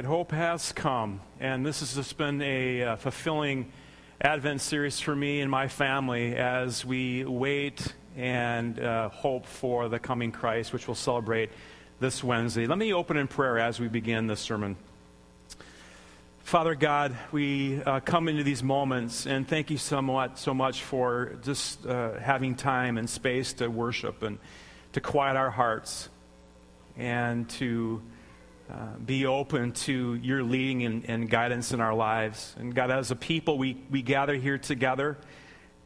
right, hope has come, and this has just been a uh, fulfilling Advent series for me and my family as we wait and uh, hope for the coming Christ, which we'll celebrate this Wednesday. Let me open in prayer as we begin this sermon. Father God, we uh, come into these moments, and thank you so much, so much for just uh, having time and space to worship and to quiet our hearts and to uh, be open to your leading and, and, guidance in our lives. And God, as a people, we, we gather here together.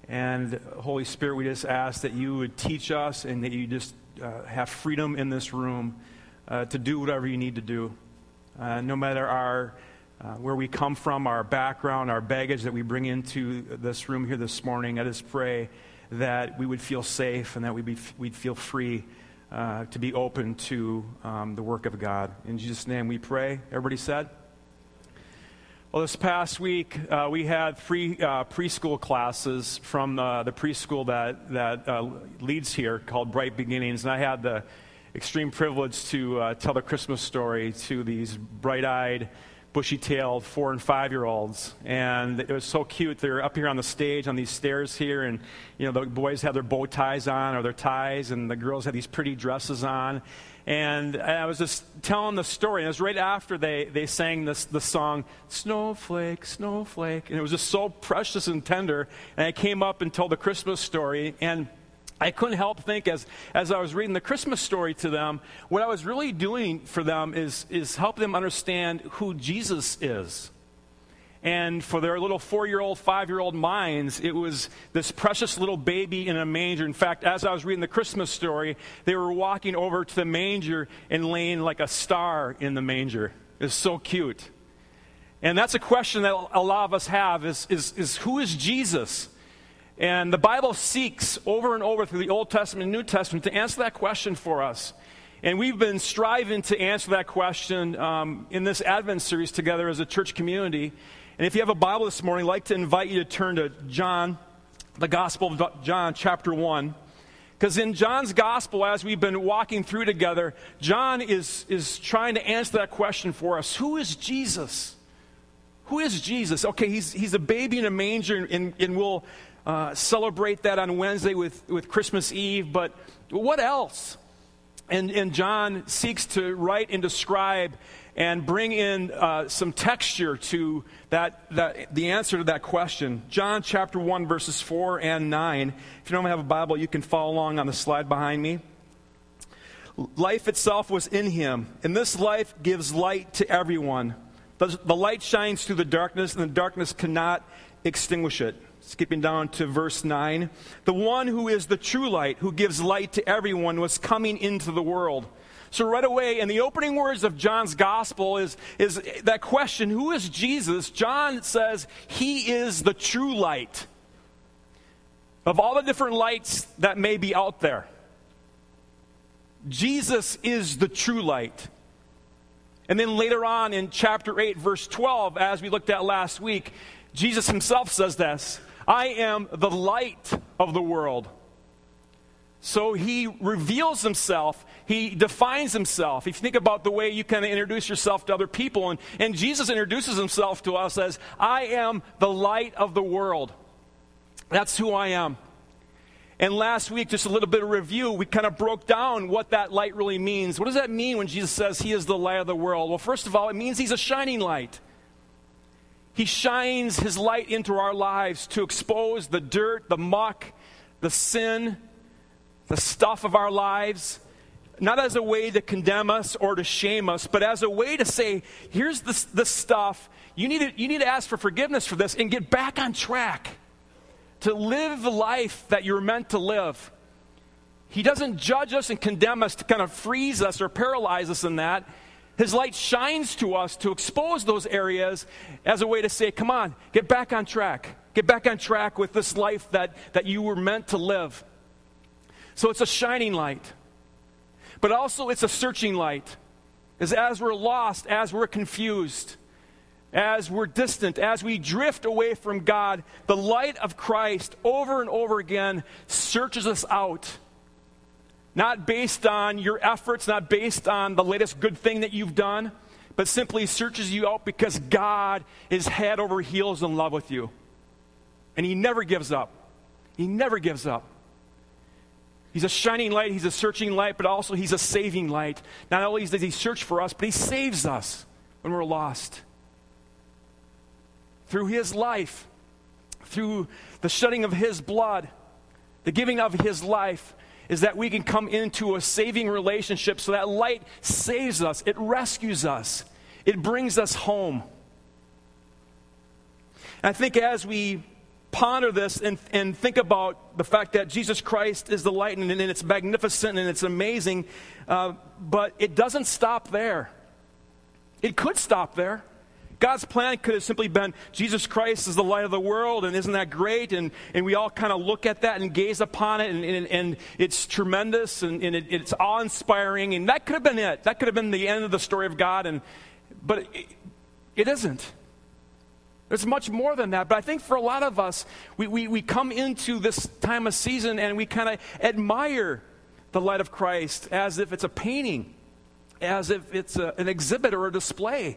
And Holy Spirit, we just ask that you would teach us and that you just uh, have freedom in this room uh, to do whatever you need to do. Uh, no matter our, uh, where we come from, our background, our baggage that we bring into this room here this morning, I just pray that we would feel safe and that we'd, be, we'd feel free uh, to be open to um, the work of God. In Jesus' name we pray. Everybody said? Well, this past week, uh, we had free uh, preschool classes from uh, the preschool that, that uh, leads here called Bright Beginnings. And I had the extreme privilege to uh, tell the Christmas story to these bright eyed, bushy tailed four and five year olds. And it was so cute. They're up here on the stage on these stairs here, and you know, the boys have their bow ties on or their ties, and the girls have these pretty dresses on. And I was just telling the story, and it was right after they, they sang this, the song, Snowflake, Snowflake. And it was just so precious and tender. And I came up and told the Christmas story. And I couldn't help think as, as I was reading the Christmas story to them, what I was really doing for them is, is help them understand who Jesus is. And for their little four year old, five year old minds, it was this precious little baby in a manger. In fact, as I was reading the Christmas story, they were walking over to the manger and laying like a star in the manger. It's so cute. And that's a question that a lot of us have is, is, is who is Jesus? And the Bible seeks over and over through the Old Testament and New Testament to answer that question for us. And we've been striving to answer that question um, in this Advent series together as a church community. And if you have a Bible this morning, I'd like to invite you to turn to John, the Gospel of John, chapter 1. Because in John's Gospel, as we've been walking through together, John is, is trying to answer that question for us Who is Jesus? Who is Jesus? Okay, he's, he's a baby in a manger, and, and we'll uh, celebrate that on Wednesday with, with Christmas Eve, but what else? And, and John seeks to write and describe and bring in uh, some texture to that, that, the answer to that question. John chapter 1, verses 4 and 9. If you don't have a Bible, you can follow along on the slide behind me. Life itself was in him, and this life gives light to everyone. The, the light shines through the darkness, and the darkness cannot extinguish it. Skipping down to verse 9. The one who is the true light, who gives light to everyone, was coming into the world. So, right away, in the opening words of John's gospel, is, is that question who is Jesus? John says he is the true light. Of all the different lights that may be out there, Jesus is the true light. And then later on in chapter 8, verse 12, as we looked at last week, Jesus himself says this I am the light of the world. So he reveals himself, he defines himself. If you think about the way you kind of introduce yourself to other people, and, and Jesus introduces himself to us as, I am the light of the world. That's who I am. And last week, just a little bit of review, we kind of broke down what that light really means. What does that mean when Jesus says he is the light of the world? Well, first of all, it means he's a shining light. He shines His light into our lives to expose the dirt, the muck, the sin, the stuff of our lives, not as a way to condemn us or to shame us, but as a way to say, here's this, this stuff. You need, to, you need to ask for forgiveness for this and get back on track to live the life that you're meant to live. He doesn't judge us and condemn us to kind of freeze us or paralyze us in that. His light shines to us to expose those areas as a way to say, come on, get back on track. Get back on track with this life that, that you were meant to live. So it's a shining light. But also it's a searching light. Because as we're lost, as we're confused, as we're distant, as we drift away from God, the light of Christ over and over again searches us out not based on your efforts, not based on the latest good thing that you've done, but simply searches you out because God is head over heels in love with you. And He never gives up. He never gives up. He's a shining light, He's a searching light, but also He's a saving light. Not only does He search for us, but He saves us when we're lost. Through His life, through the shedding of His blood, the giving of His life, is that we can come into a saving relationship so that light saves us, it rescues us, it brings us home. And I think as we ponder this and, and think about the fact that Jesus Christ is the light and, and it's magnificent and it's amazing, uh, but it doesn't stop there. It could stop there. God's plan could have simply been Jesus Christ is the light of the world, and isn't that great? And, and we all kind of look at that and gaze upon it, and, and, and it's tremendous and, and it, it's awe inspiring. And that could have been it. That could have been the end of the story of God. And, but it, it isn't. There's much more than that. But I think for a lot of us, we, we, we come into this time of season and we kind of admire the light of Christ as if it's a painting, as if it's a, an exhibit or a display.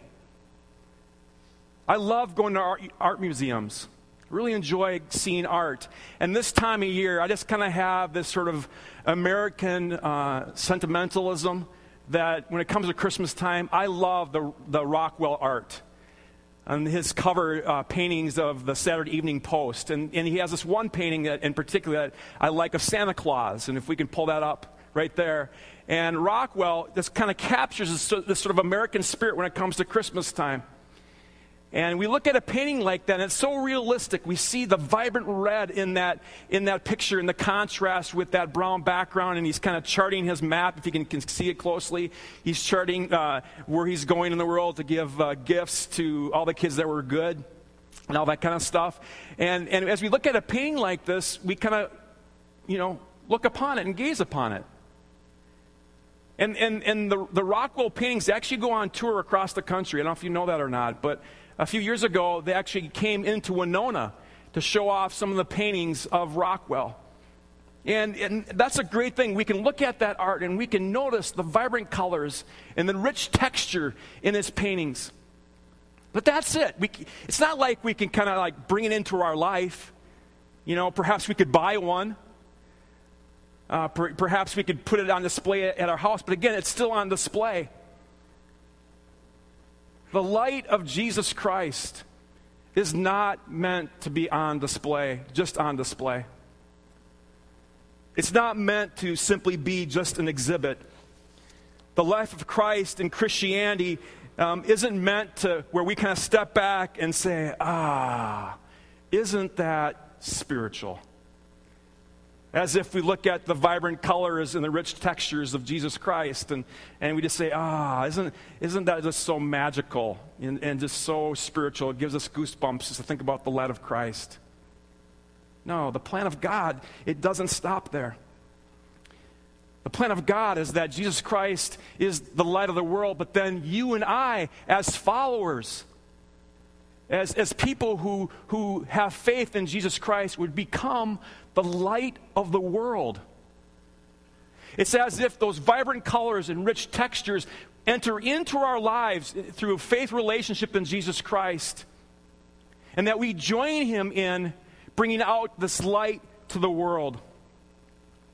I love going to art, art museums. Really enjoy seeing art. And this time of year, I just kind of have this sort of American uh, sentimentalism that when it comes to Christmas time, I love the, the Rockwell art and his cover uh, paintings of the Saturday Evening Post. And, and he has this one painting that, in particular that I like of Santa Claus. And if we can pull that up right there. And Rockwell just kind of captures this, this sort of American spirit when it comes to Christmas time. And we look at a painting like that, and it's so realistic. We see the vibrant red in that, in that picture, in the contrast with that brown background, and he's kind of charting his map, if you can, can see it closely. He's charting uh, where he's going in the world to give uh, gifts to all the kids that were good, and all that kind of stuff. And, and as we look at a painting like this, we kind of, you know, look upon it and gaze upon it. And, and, and the, the Rockwell paintings actually go on tour across the country. I don't know if you know that or not, but a few years ago, they actually came into Winona to show off some of the paintings of Rockwell. And, and, that's a great thing. We can look at that art and we can notice the vibrant colors and the rich texture in his paintings. But that's it. We, it's not like we can kind of like bring it into our life. You know, perhaps we could buy one. Uh, per, perhaps we could put it on display at our house. But again, it's still on display. The light of Jesus Christ is not meant to be on display, just on display. It's not meant to simply be just an exhibit. The life of Christ in Christianity um, isn't meant to where we kind of step back and say, ah, isn't that spiritual? As if we look at the vibrant colors and the rich textures of Jesus Christ and, and we just say, ah, isn't, isn't that just so magical and, and just so spiritual? It gives us goosebumps just to think about the light of Christ. No, the plan of God, it doesn't stop there. The plan of God is that Jesus Christ is the light of the world, but then you and I, as followers, as, as people who, who have faith in Jesus Christ, would become the light of the world. It's as if those vibrant colors and rich textures enter into our lives through a faith relationship in Jesus Christ, and that we join Him in bringing out this light to the world.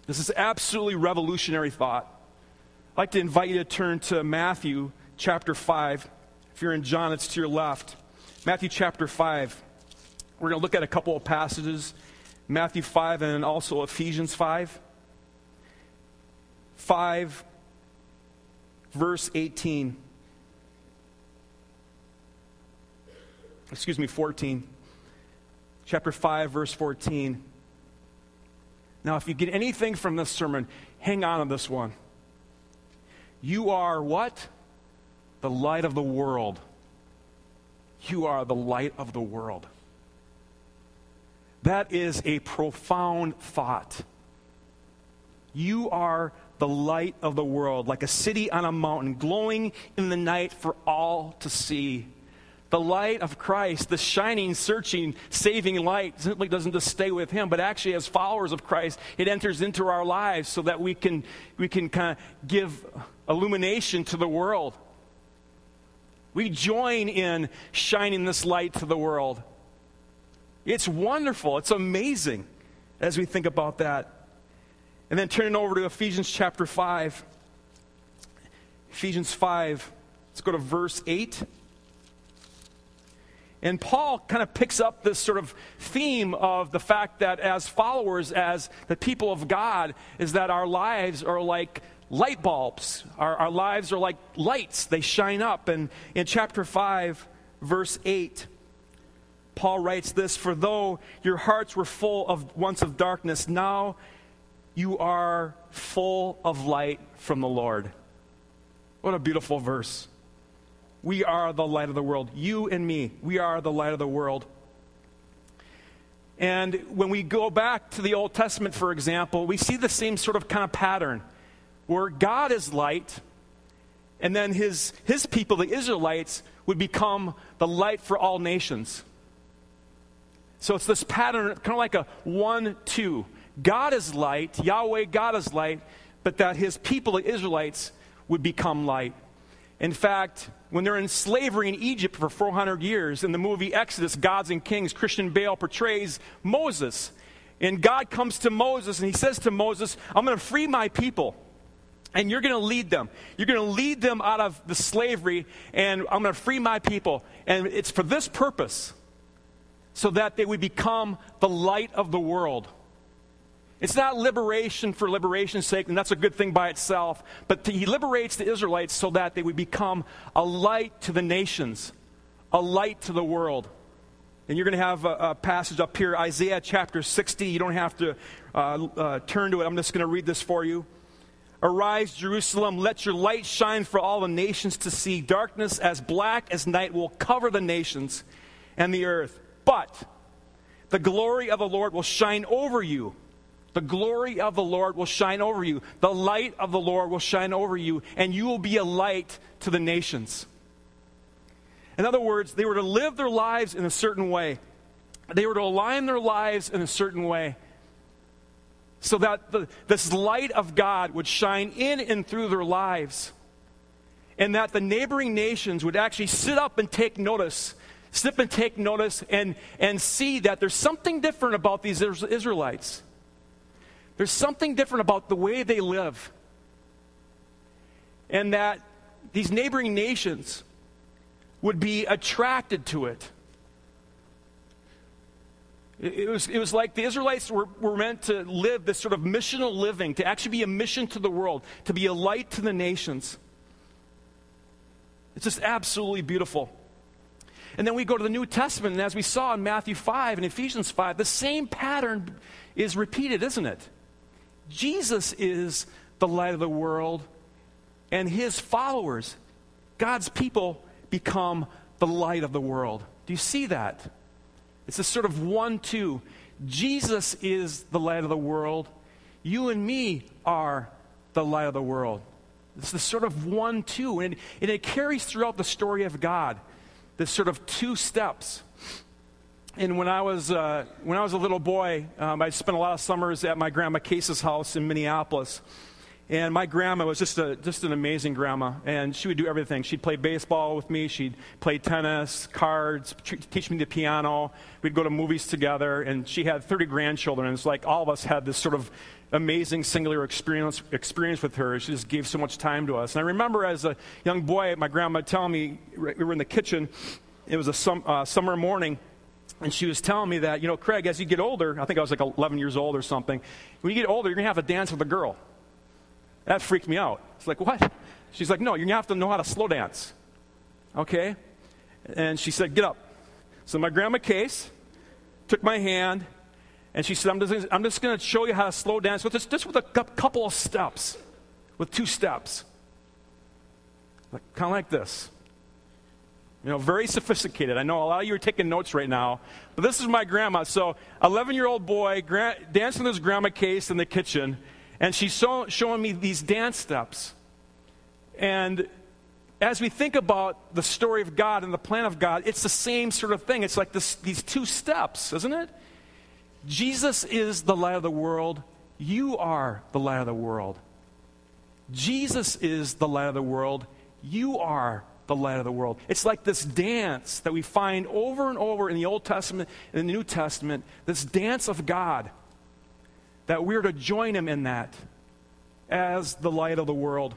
This is absolutely revolutionary thought. I'd like to invite you to turn to Matthew chapter 5. If you're in John, it's to your left. Matthew chapter 5. We're going to look at a couple of passages Matthew 5 and also Ephesians 5. 5, verse 18. Excuse me, 14. Chapter 5, verse 14. Now, if you get anything from this sermon, hang on to this one. You are what? The light of the world. You are the light of the world. That is a profound thought. You are the light of the world, like a city on a mountain, glowing in the night for all to see. The light of Christ, the shining, searching, saving light, simply doesn't just stay with Him, but actually, as followers of Christ, it enters into our lives so that we can, we can kind of give illumination to the world. We join in shining this light to the world. It's wonderful. It's amazing as we think about that. And then turning over to Ephesians chapter 5. Ephesians 5. Let's go to verse 8. And Paul kind of picks up this sort of theme of the fact that as followers, as the people of God, is that our lives are like light bulbs. Our, our lives are like lights, they shine up. And in chapter 5, verse 8, Paul writes this For though your hearts were full of once of darkness, now you are full of light from the Lord. What a beautiful verse. We are the light of the world. You and me, we are the light of the world. And when we go back to the Old Testament, for example, we see the same sort of kind of pattern where God is light, and then his, his people, the Israelites, would become the light for all nations. So it's this pattern, kind of like a one, two. God is light, Yahweh, God is light, but that his people, the Israelites, would become light. In fact, when they're in slavery in Egypt for 400 years, in the movie Exodus, Gods and Kings, Christian Bale portrays Moses. And God comes to Moses and he says to Moses, I'm going to free my people. And you're going to lead them. You're going to lead them out of the slavery, and I'm going to free my people. And it's for this purpose, so that they would become the light of the world. It's not liberation for liberation's sake, and that's a good thing by itself. But he liberates the Israelites so that they would become a light to the nations, a light to the world. And you're going to have a, a passage up here, Isaiah chapter 60. You don't have to uh, uh, turn to it. I'm just going to read this for you. Arise, Jerusalem, let your light shine for all the nations to see. Darkness as black as night will cover the nations and the earth. But the glory of the Lord will shine over you the glory of the Lord will shine over you. The light of the Lord will shine over you, and you will be a light to the nations. In other words, they were to live their lives in a certain way. They were to align their lives in a certain way so that the, this light of God would shine in and through their lives. And that the neighboring nations would actually sit up and take notice, sit and take notice and, and see that there's something different about these Israelites. There's something different about the way they live. And that these neighboring nations would be attracted to it. It was, it was like the Israelites were, were meant to live this sort of missional living, to actually be a mission to the world, to be a light to the nations. It's just absolutely beautiful. And then we go to the New Testament, and as we saw in Matthew 5 and Ephesians 5, the same pattern is repeated, isn't it? Jesus is the light of the world, and his followers, God's people, become the light of the world. Do you see that? It's a sort of one two. Jesus is the light of the world. You and me are the light of the world. It's the sort of one two. And, and it carries throughout the story of God, this sort of two steps and when I was uh, when I was a little boy, um, I spent a lot of summers at my grandma Case's house in Minneapolis. And my grandma was just a just an amazing grandma, and she would do everything. She'd play baseball with me. She'd play tennis, cards, teach me the piano. We'd go to movies together, and she had 30 grandchildren. And it's like all of us had this sort of amazing singular experience experience with her. She just gave so much time to us. And I remember as a young boy, my grandma telling me we were in the kitchen. It was a sum, uh, summer morning and she was telling me that, you know, Craig, as you get older, I think I was like 11 years old or something, when you get older, you're going to have to dance with a girl. That freaked me out. It's like, what? She's like, no, you're going to have to know how to slow dance. Okay? And she said, get up. So my grandma Case took my hand, and she said, I'm just, I'm just going to show you how to slow dance with this, just with a couple of steps, with two steps. Like, kind of like this. You know, very sophisticated. I know a lot of you are taking notes right now, but this is my grandma. So, 11 year old boy gra- dancing with his grandma case in the kitchen, and she's so- showing me these dance steps. And as we think about the story of God and the plan of God, it's the same sort of thing. It's like this, these two steps, isn't it? Jesus is the light of the world. You are the light of the world. Jesus is the light of the world. You are the light of the world. It's like this dance that we find over and over in the Old Testament and the New Testament, this dance of God, that we're to join Him in that as the light of the world.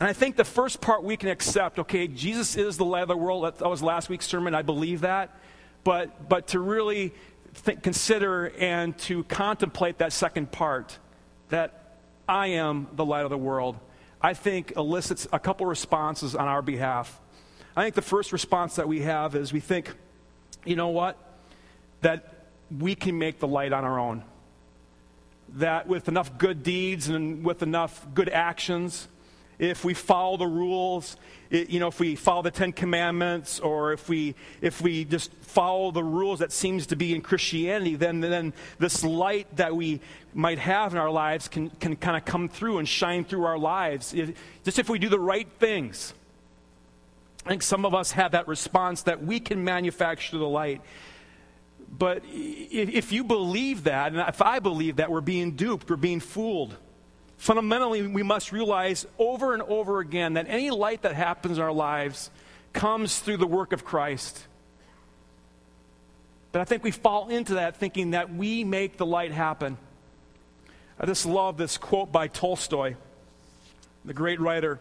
And I think the first part we can accept, okay, Jesus is the light of the world. That was last week's sermon. I believe that. But, but to really think, consider and to contemplate that second part, that I am the light of the world, I think elicits a couple responses on our behalf. I think the first response that we have is we think, you know what? That we can make the light on our own. That with enough good deeds and with enough good actions, if we follow the rules, it, you know, if we follow the Ten Commandments, or if we if we just follow the rules that seems to be in Christianity, then then this light that we might have in our lives can can kind of come through and shine through our lives. It, just if we do the right things. I think some of us have that response that we can manufacture the light. But if you believe that, and if I believe that, we're being duped, we're being fooled. Fundamentally, we must realize over and over again that any light that happens in our lives comes through the work of Christ. But I think we fall into that thinking that we make the light happen. I just love this quote by Tolstoy, the great writer.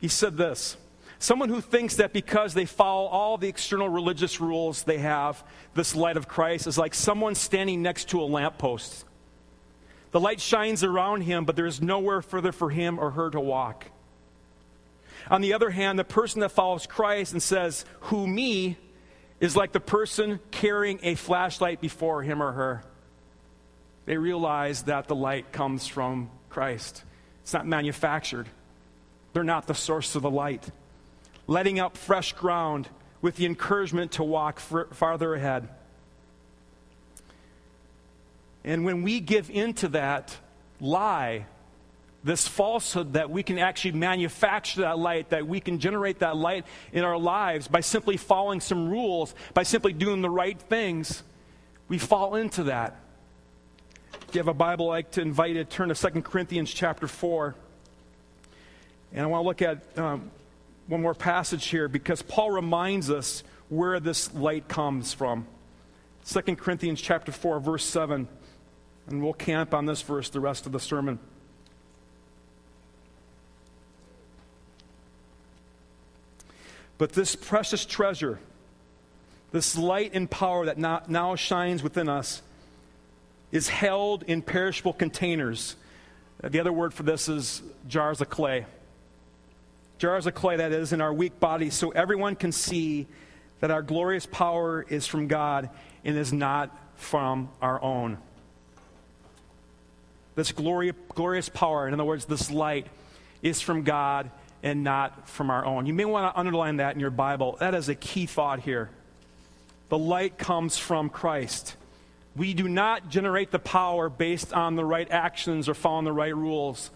He said this Someone who thinks that because they follow all the external religious rules they have, this light of Christ is like someone standing next to a lamppost. The light shines around him, but there is nowhere further for him or her to walk. On the other hand, the person that follows Christ and says, Who me, is like the person carrying a flashlight before him or her. They realize that the light comes from Christ, it's not manufactured. They're not the source of the light. Letting up fresh ground with the encouragement to walk farther ahead. And when we give into that lie, this falsehood that we can actually manufacture that light, that we can generate that light in our lives by simply following some rules, by simply doing the right things, we fall into that. If you have a Bible, I'd like to invite you to turn to 2 Corinthians chapter 4. And I want to look at um, one more passage here because Paul reminds us where this light comes from. 2 Corinthians chapter 4, verse 7. And we'll camp on this verse the rest of the sermon. But this precious treasure, this light and power that now, shines within us, is held in perishable containers. The other word for this is jars of clay. Jars of clay, that is, in our weak bodies, so everyone can see that our glorious power is from God and is not from our own. This glory, glorious power, in other words, this light, is from God and not from our own. You may want to underline that in your Bible. That is a key thought here. The light comes from Christ. We do not generate the power based on the right actions or following the right rules.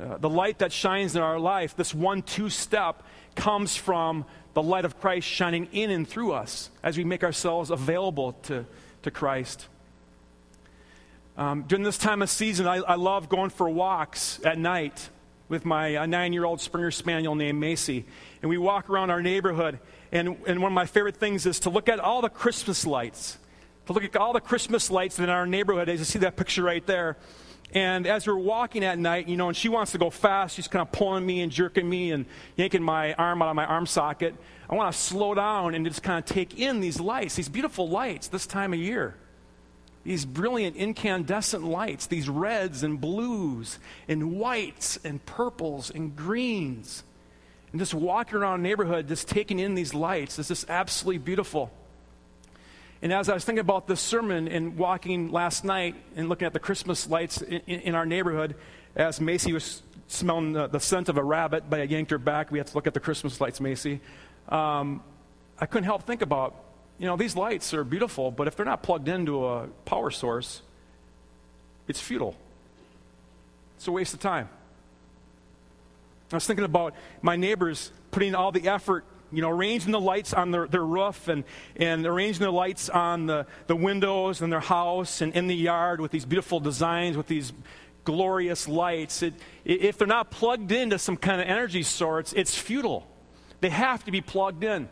Uh, the light that shines in our life, this one two step, comes from the light of Christ shining in and through us as we make ourselves available to, to Christ. Um, during this time of season, I, I, love going for walks at night with my nine year old Springer Spaniel named Macy. And we walk around our neighborhood. And, and one of my favorite things is to look at all the Christmas lights. To look at all the Christmas lights in our neighborhood, as you see that picture right there. And as we're walking at night, you know, and she wants to go fast, she's kind of pulling me and jerking me and yanking my arm out of my arm socket. I want to slow down and just kind of take in these lights, these beautiful lights this time of year these brilliant incandescent lights, these reds and blues and whites and purples and greens. And just walking around the neighborhood, just taking in these lights is just absolutely beautiful. And as I was thinking about this sermon and walking last night and looking at the Christmas lights in, in our neighborhood, as Macy was smelling the, the, scent of a rabbit, but I yanked her back. We had to look at the Christmas lights, Macy. Um, I couldn't help think about you know, these lights are beautiful, but if they're not plugged into a power source, it's futile. It's a waste of time. I was thinking about my neighbors putting all the effort, you know, arranging the lights on their, their roof and, and arranging the lights on the, the windows in their house and in the yard with these beautiful designs, with these glorious lights, it, if they're not plugged into some kind of energy source, it's futile. They have to be plugged in.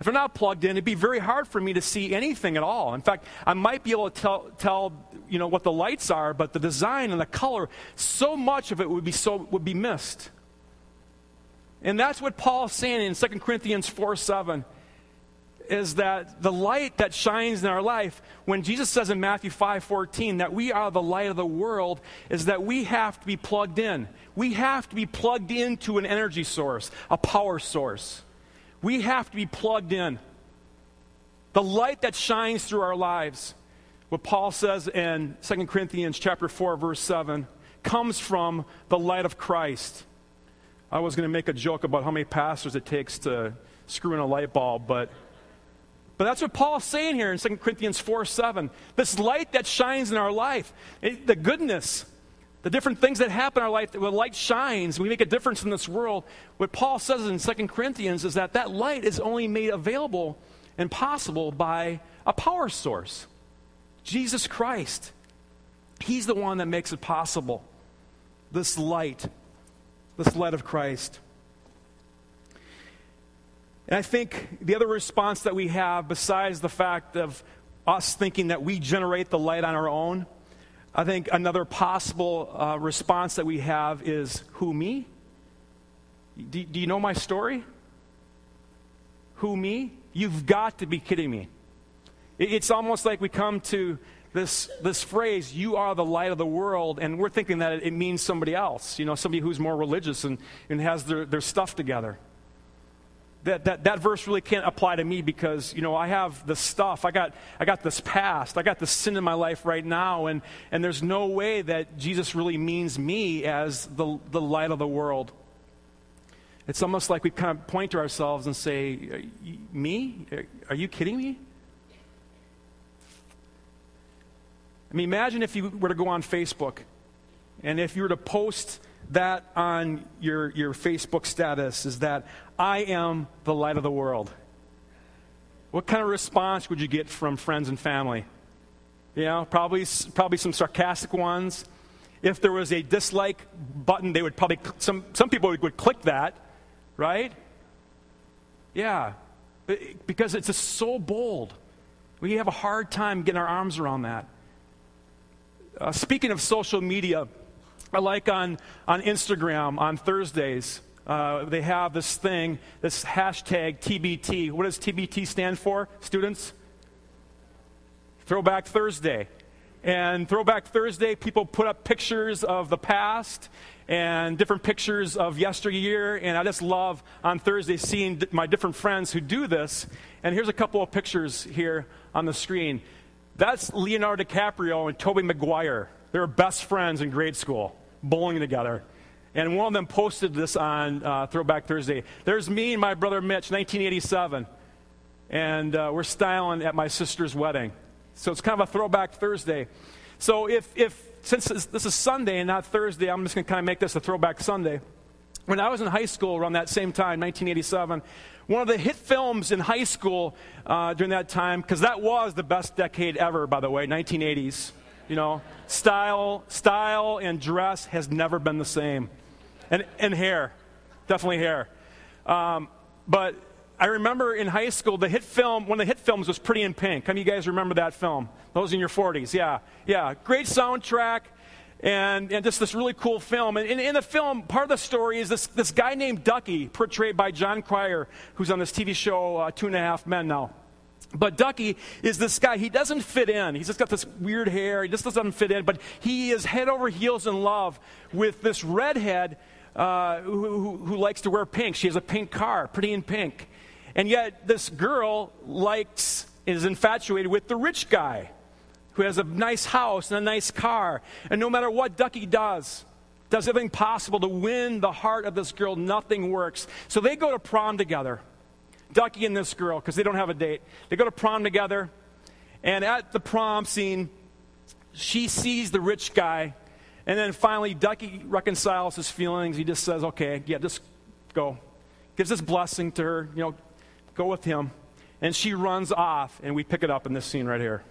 If they're not plugged in, it'd be very hard for me to see anything at all. In fact, I might be able to tell, tell you know, what the lights are, but the design and the color, so much of it would be, so, would be missed. And that's what Paul's saying in 2 Corinthians 4 7 is that the light that shines in our life, when Jesus says in Matthew 5 14 that we are the light of the world, is that we have to be plugged in. We have to be plugged into an energy source, a power source. We have to be plugged in. The light that shines through our lives, what Paul says in 2 Corinthians chapter 4 verse 7, comes from the light of Christ. I was going to make a joke about how many pastors it takes to screw in a light bulb, but but that's what Paul's saying here in 2 Corinthians 4 7. This light that shines in our life, it, the goodness, the different things that happen in our life, when light shines, we make a difference in this world. What Paul says in 2 Corinthians is that that light is only made available and possible by a power source Jesus Christ. He's the one that makes it possible. This light, this light of Christ. And I think the other response that we have, besides the fact of us thinking that we generate the light on our own, I think another possible uh, response that we have is who me? Do, do you know my story? Who me? You've got to be kidding me. It, it's almost like we come to this, this phrase, you are the light of the world, and we're thinking that it, means somebody else, you know, somebody who's more religious and, and has their, their stuff together that, that, that verse really can't apply to me because, you know, I have the stuff. I got, I got this past. I got the sin in my life right now. And, and there's no way that Jesus really means me as the, the light of the world. It's almost like we kind of point to ourselves and say, Me? Are you kidding me? I mean, imagine if you were to go on Facebook and if you were to post that on your, your Facebook status is that I am the light of the world. What kind of response would you get from friends and family? You know, probably, probably some sarcastic ones. If there was a dislike button, they would probably, some, some people would, would click that, right? Yeah, because it's just so bold. We have a hard time getting our arms around that. Uh, speaking of social media, I like on, on Instagram on Thursdays, uh, they have this thing, this hashtag TBT. What does TBT stand for, students? Throwback Thursday. And Throwback Thursday, people put up pictures of the past and different pictures of yesteryear. And I just love on Thursday seeing my different friends who do this. And here's a couple of pictures here on the screen. That's Leonardo DiCaprio and Tobey Maguire. They were best friends in grade school bowling together. And one of them posted this on uh, Throwback Thursday. There's me and my brother Mitch, 1987. And uh, we're styling at my sister's wedding. So it's kind of a Throwback Thursday. So if, if since this is Sunday and not Thursday, I'm just going to kind of make this a Throwback Sunday. When I was in high school around that same time, 1987, one of the hit films in high school uh, during that time, because that was the best decade ever, by the way, 1980s. You know, style, style and dress has never been the same. And, and hair, definitely hair. Um, but I remember in high school, the hit film, one of the hit films was Pretty in Pink. How many of you guys remember that film? Those in your 40s, yeah. Yeah, great soundtrack and, and just this really cool film. And in, in, the film, part of the story is this, this guy named Ducky, portrayed by Jon Cryer, who's on this TV show, uh, Two and a Half Men now. But Ducky is this guy. He doesn't fit in. He's just got this weird hair. He just doesn't fit in. But he is head over heels in love with this redhead uh, who, who, who likes to wear pink. She has a pink car, pretty in pink. And yet, this girl likes, is infatuated with the rich guy who has a nice house and a nice car. And no matter what Ducky does, does everything possible to win the heart of this girl, nothing works. So they go to prom together. Ducky and this girl because they don't have a date. They go to prom together, and at the prom scene, she sees the rich guy, and then finally Ducky reconciles his feelings. He just says, "Okay, yeah, just go." Gives this blessing to her, you know, go with him, and she runs off, and we pick it up in this scene right here.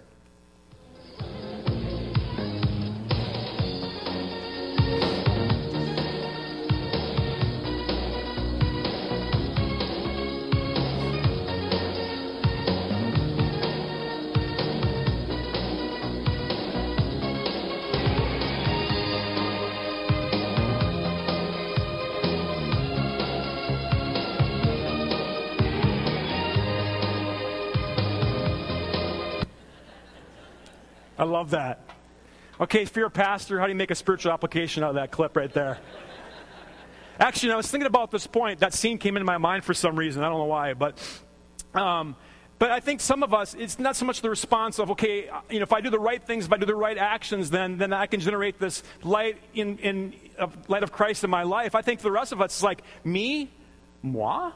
Love that. Okay, if you're a pastor, how do you make a spiritual application out of that clip right there? Actually, I was thinking about this point. That scene came into my mind for some reason. I don't know why, but. Um, but I think some of us, it's not so much the response of, okay, you know, if I do the right things, if I do the right actions, then, then I can generate this light in, in light of Christ in my life. I think the rest of us is like, me? Moi?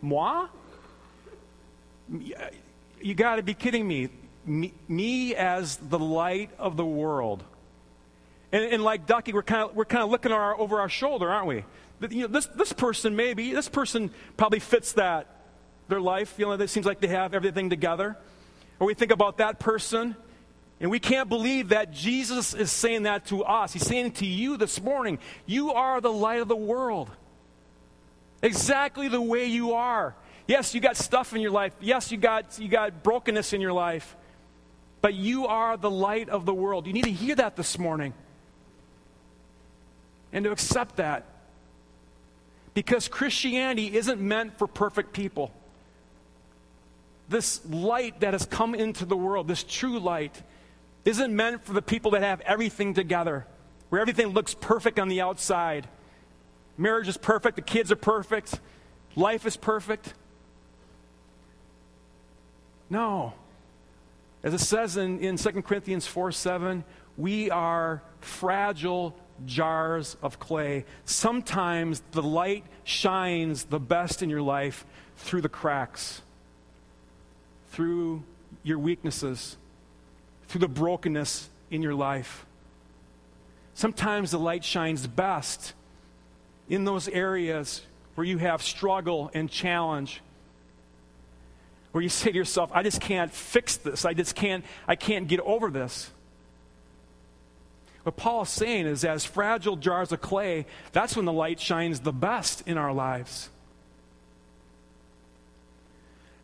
Moi? You got to be kidding me. Me. me. as the light of the world. And, and like Ducky, we're kind of, we're kind of looking our, over our shoulder, aren't we? You know, this, this person maybe, this person probably fits that their life, you know, it seems like they have everything together. Or we think about that person, and we can't believe that Jesus is saying that to us. He's saying to you this morning, you are the light of the world. Exactly the way you are. Yes, you got stuff in your life. Yes, you got, you got brokenness in your life. But you are the light of the world. You need to hear that this morning. And to accept that. Because Christianity isn't meant for perfect people this light that has come into the world, this true light, isn't meant for the people that have everything together, where everything looks perfect on the outside. Marriage is perfect, the kids are perfect, life is perfect. No. As it says in, in 2 Corinthians 4 7, we are fragile jars of clay. Sometimes the light shines the best in your life through the cracks through your weaknesses, through the brokenness in your life. Sometimes the light shines best in those areas where you have struggle and challenge. Where you say to yourself, I just can't fix this. I just can't, I can't get over this. What Paul is saying is, as fragile jars of clay, that's when the light shines the best in our lives.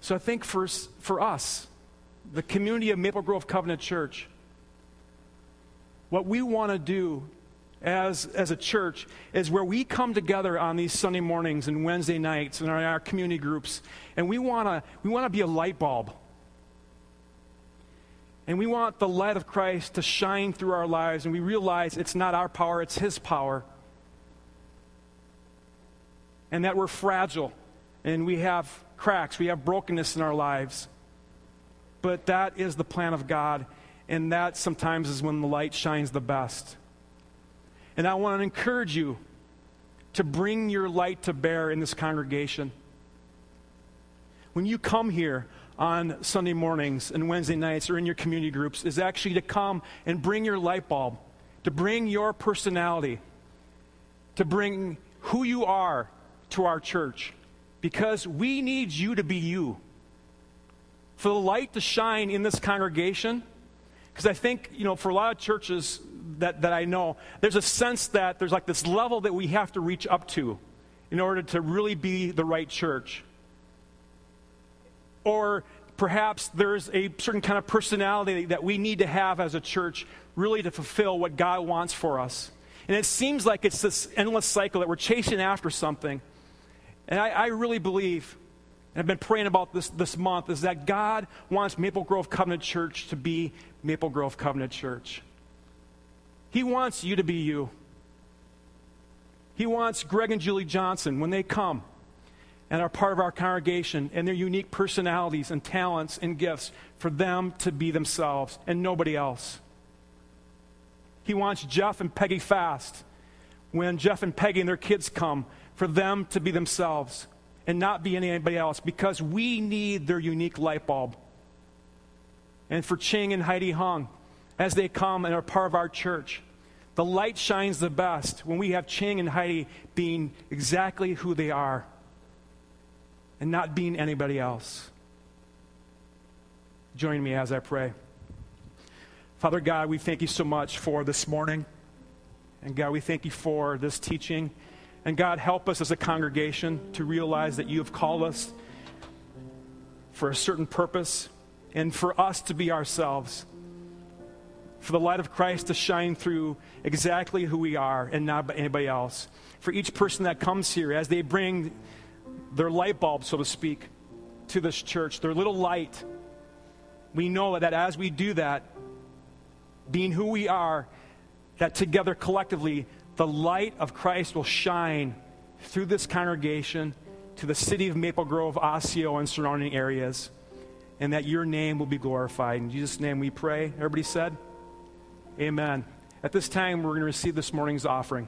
So I think for, for us, the community of Maple Grove Covenant Church, what we want to do as, as a church is where we come together on these Sunday mornings and Wednesday nights and our, our community groups, and we want to we want to be a light bulb. And we want the light of Christ to shine through our lives, and we realize it's not our power, it's His power. And that we're fragile, and we have cracks, we have brokenness in our lives. But that is the plan of God, and that sometimes is when the light shines the best. And I want to encourage you to bring your light to bear in this congregation. When you come here on Sunday mornings and Wednesday nights or in your community groups, is actually to come and bring your light bulb, to bring your personality, to bring who you are to our church because we need you to be you. For the light to shine in this congregation, because I think, you know, for a lot of churches that, that I know, there's a sense that there's like this level that we have to reach up to in order to really be the right church. Or perhaps there's a certain kind of personality that we need to have as a church really to fulfill what God wants for us. And it seems like it's this endless cycle that we're chasing after something. And I, I really believe, and I've been praying about this this month, is that God wants Maple Grove Covenant Church to be Maple Grove Covenant Church. He wants you to be you. He wants Greg and Julie Johnson, when they come and are part of our congregation and their unique personalities and talents and gifts, for them to be themselves and nobody else. He wants Jeff and Peggy Fast, when Jeff and Peggy and their kids come, for them to be themselves and not be anybody else because we need their unique light bulb. And for Ching and Heidi Hung, as they come and are part of our church, the light shines the best when we have Ching and Heidi being exactly who they are and not being anybody else. Join me as I pray. Father God, we thank you so much for this morning. And God, we thank you for this teaching. And God, help us as a congregation to realize that you have called us for a certain purpose and for us to be ourselves for the light of Christ to shine through exactly who we are and not anybody else. For each person that comes here, as they bring their light bulb, so to speak, to this church, their little light, we know that as we do that, being who we are, that together collectively, the light of Christ will shine through this congregation to the city of Maple Grove, Osseo, and surrounding areas, and that your name will be glorified. In Jesus' name we pray. Everybody said, Amen. At this time, we're going to receive this morning's offering.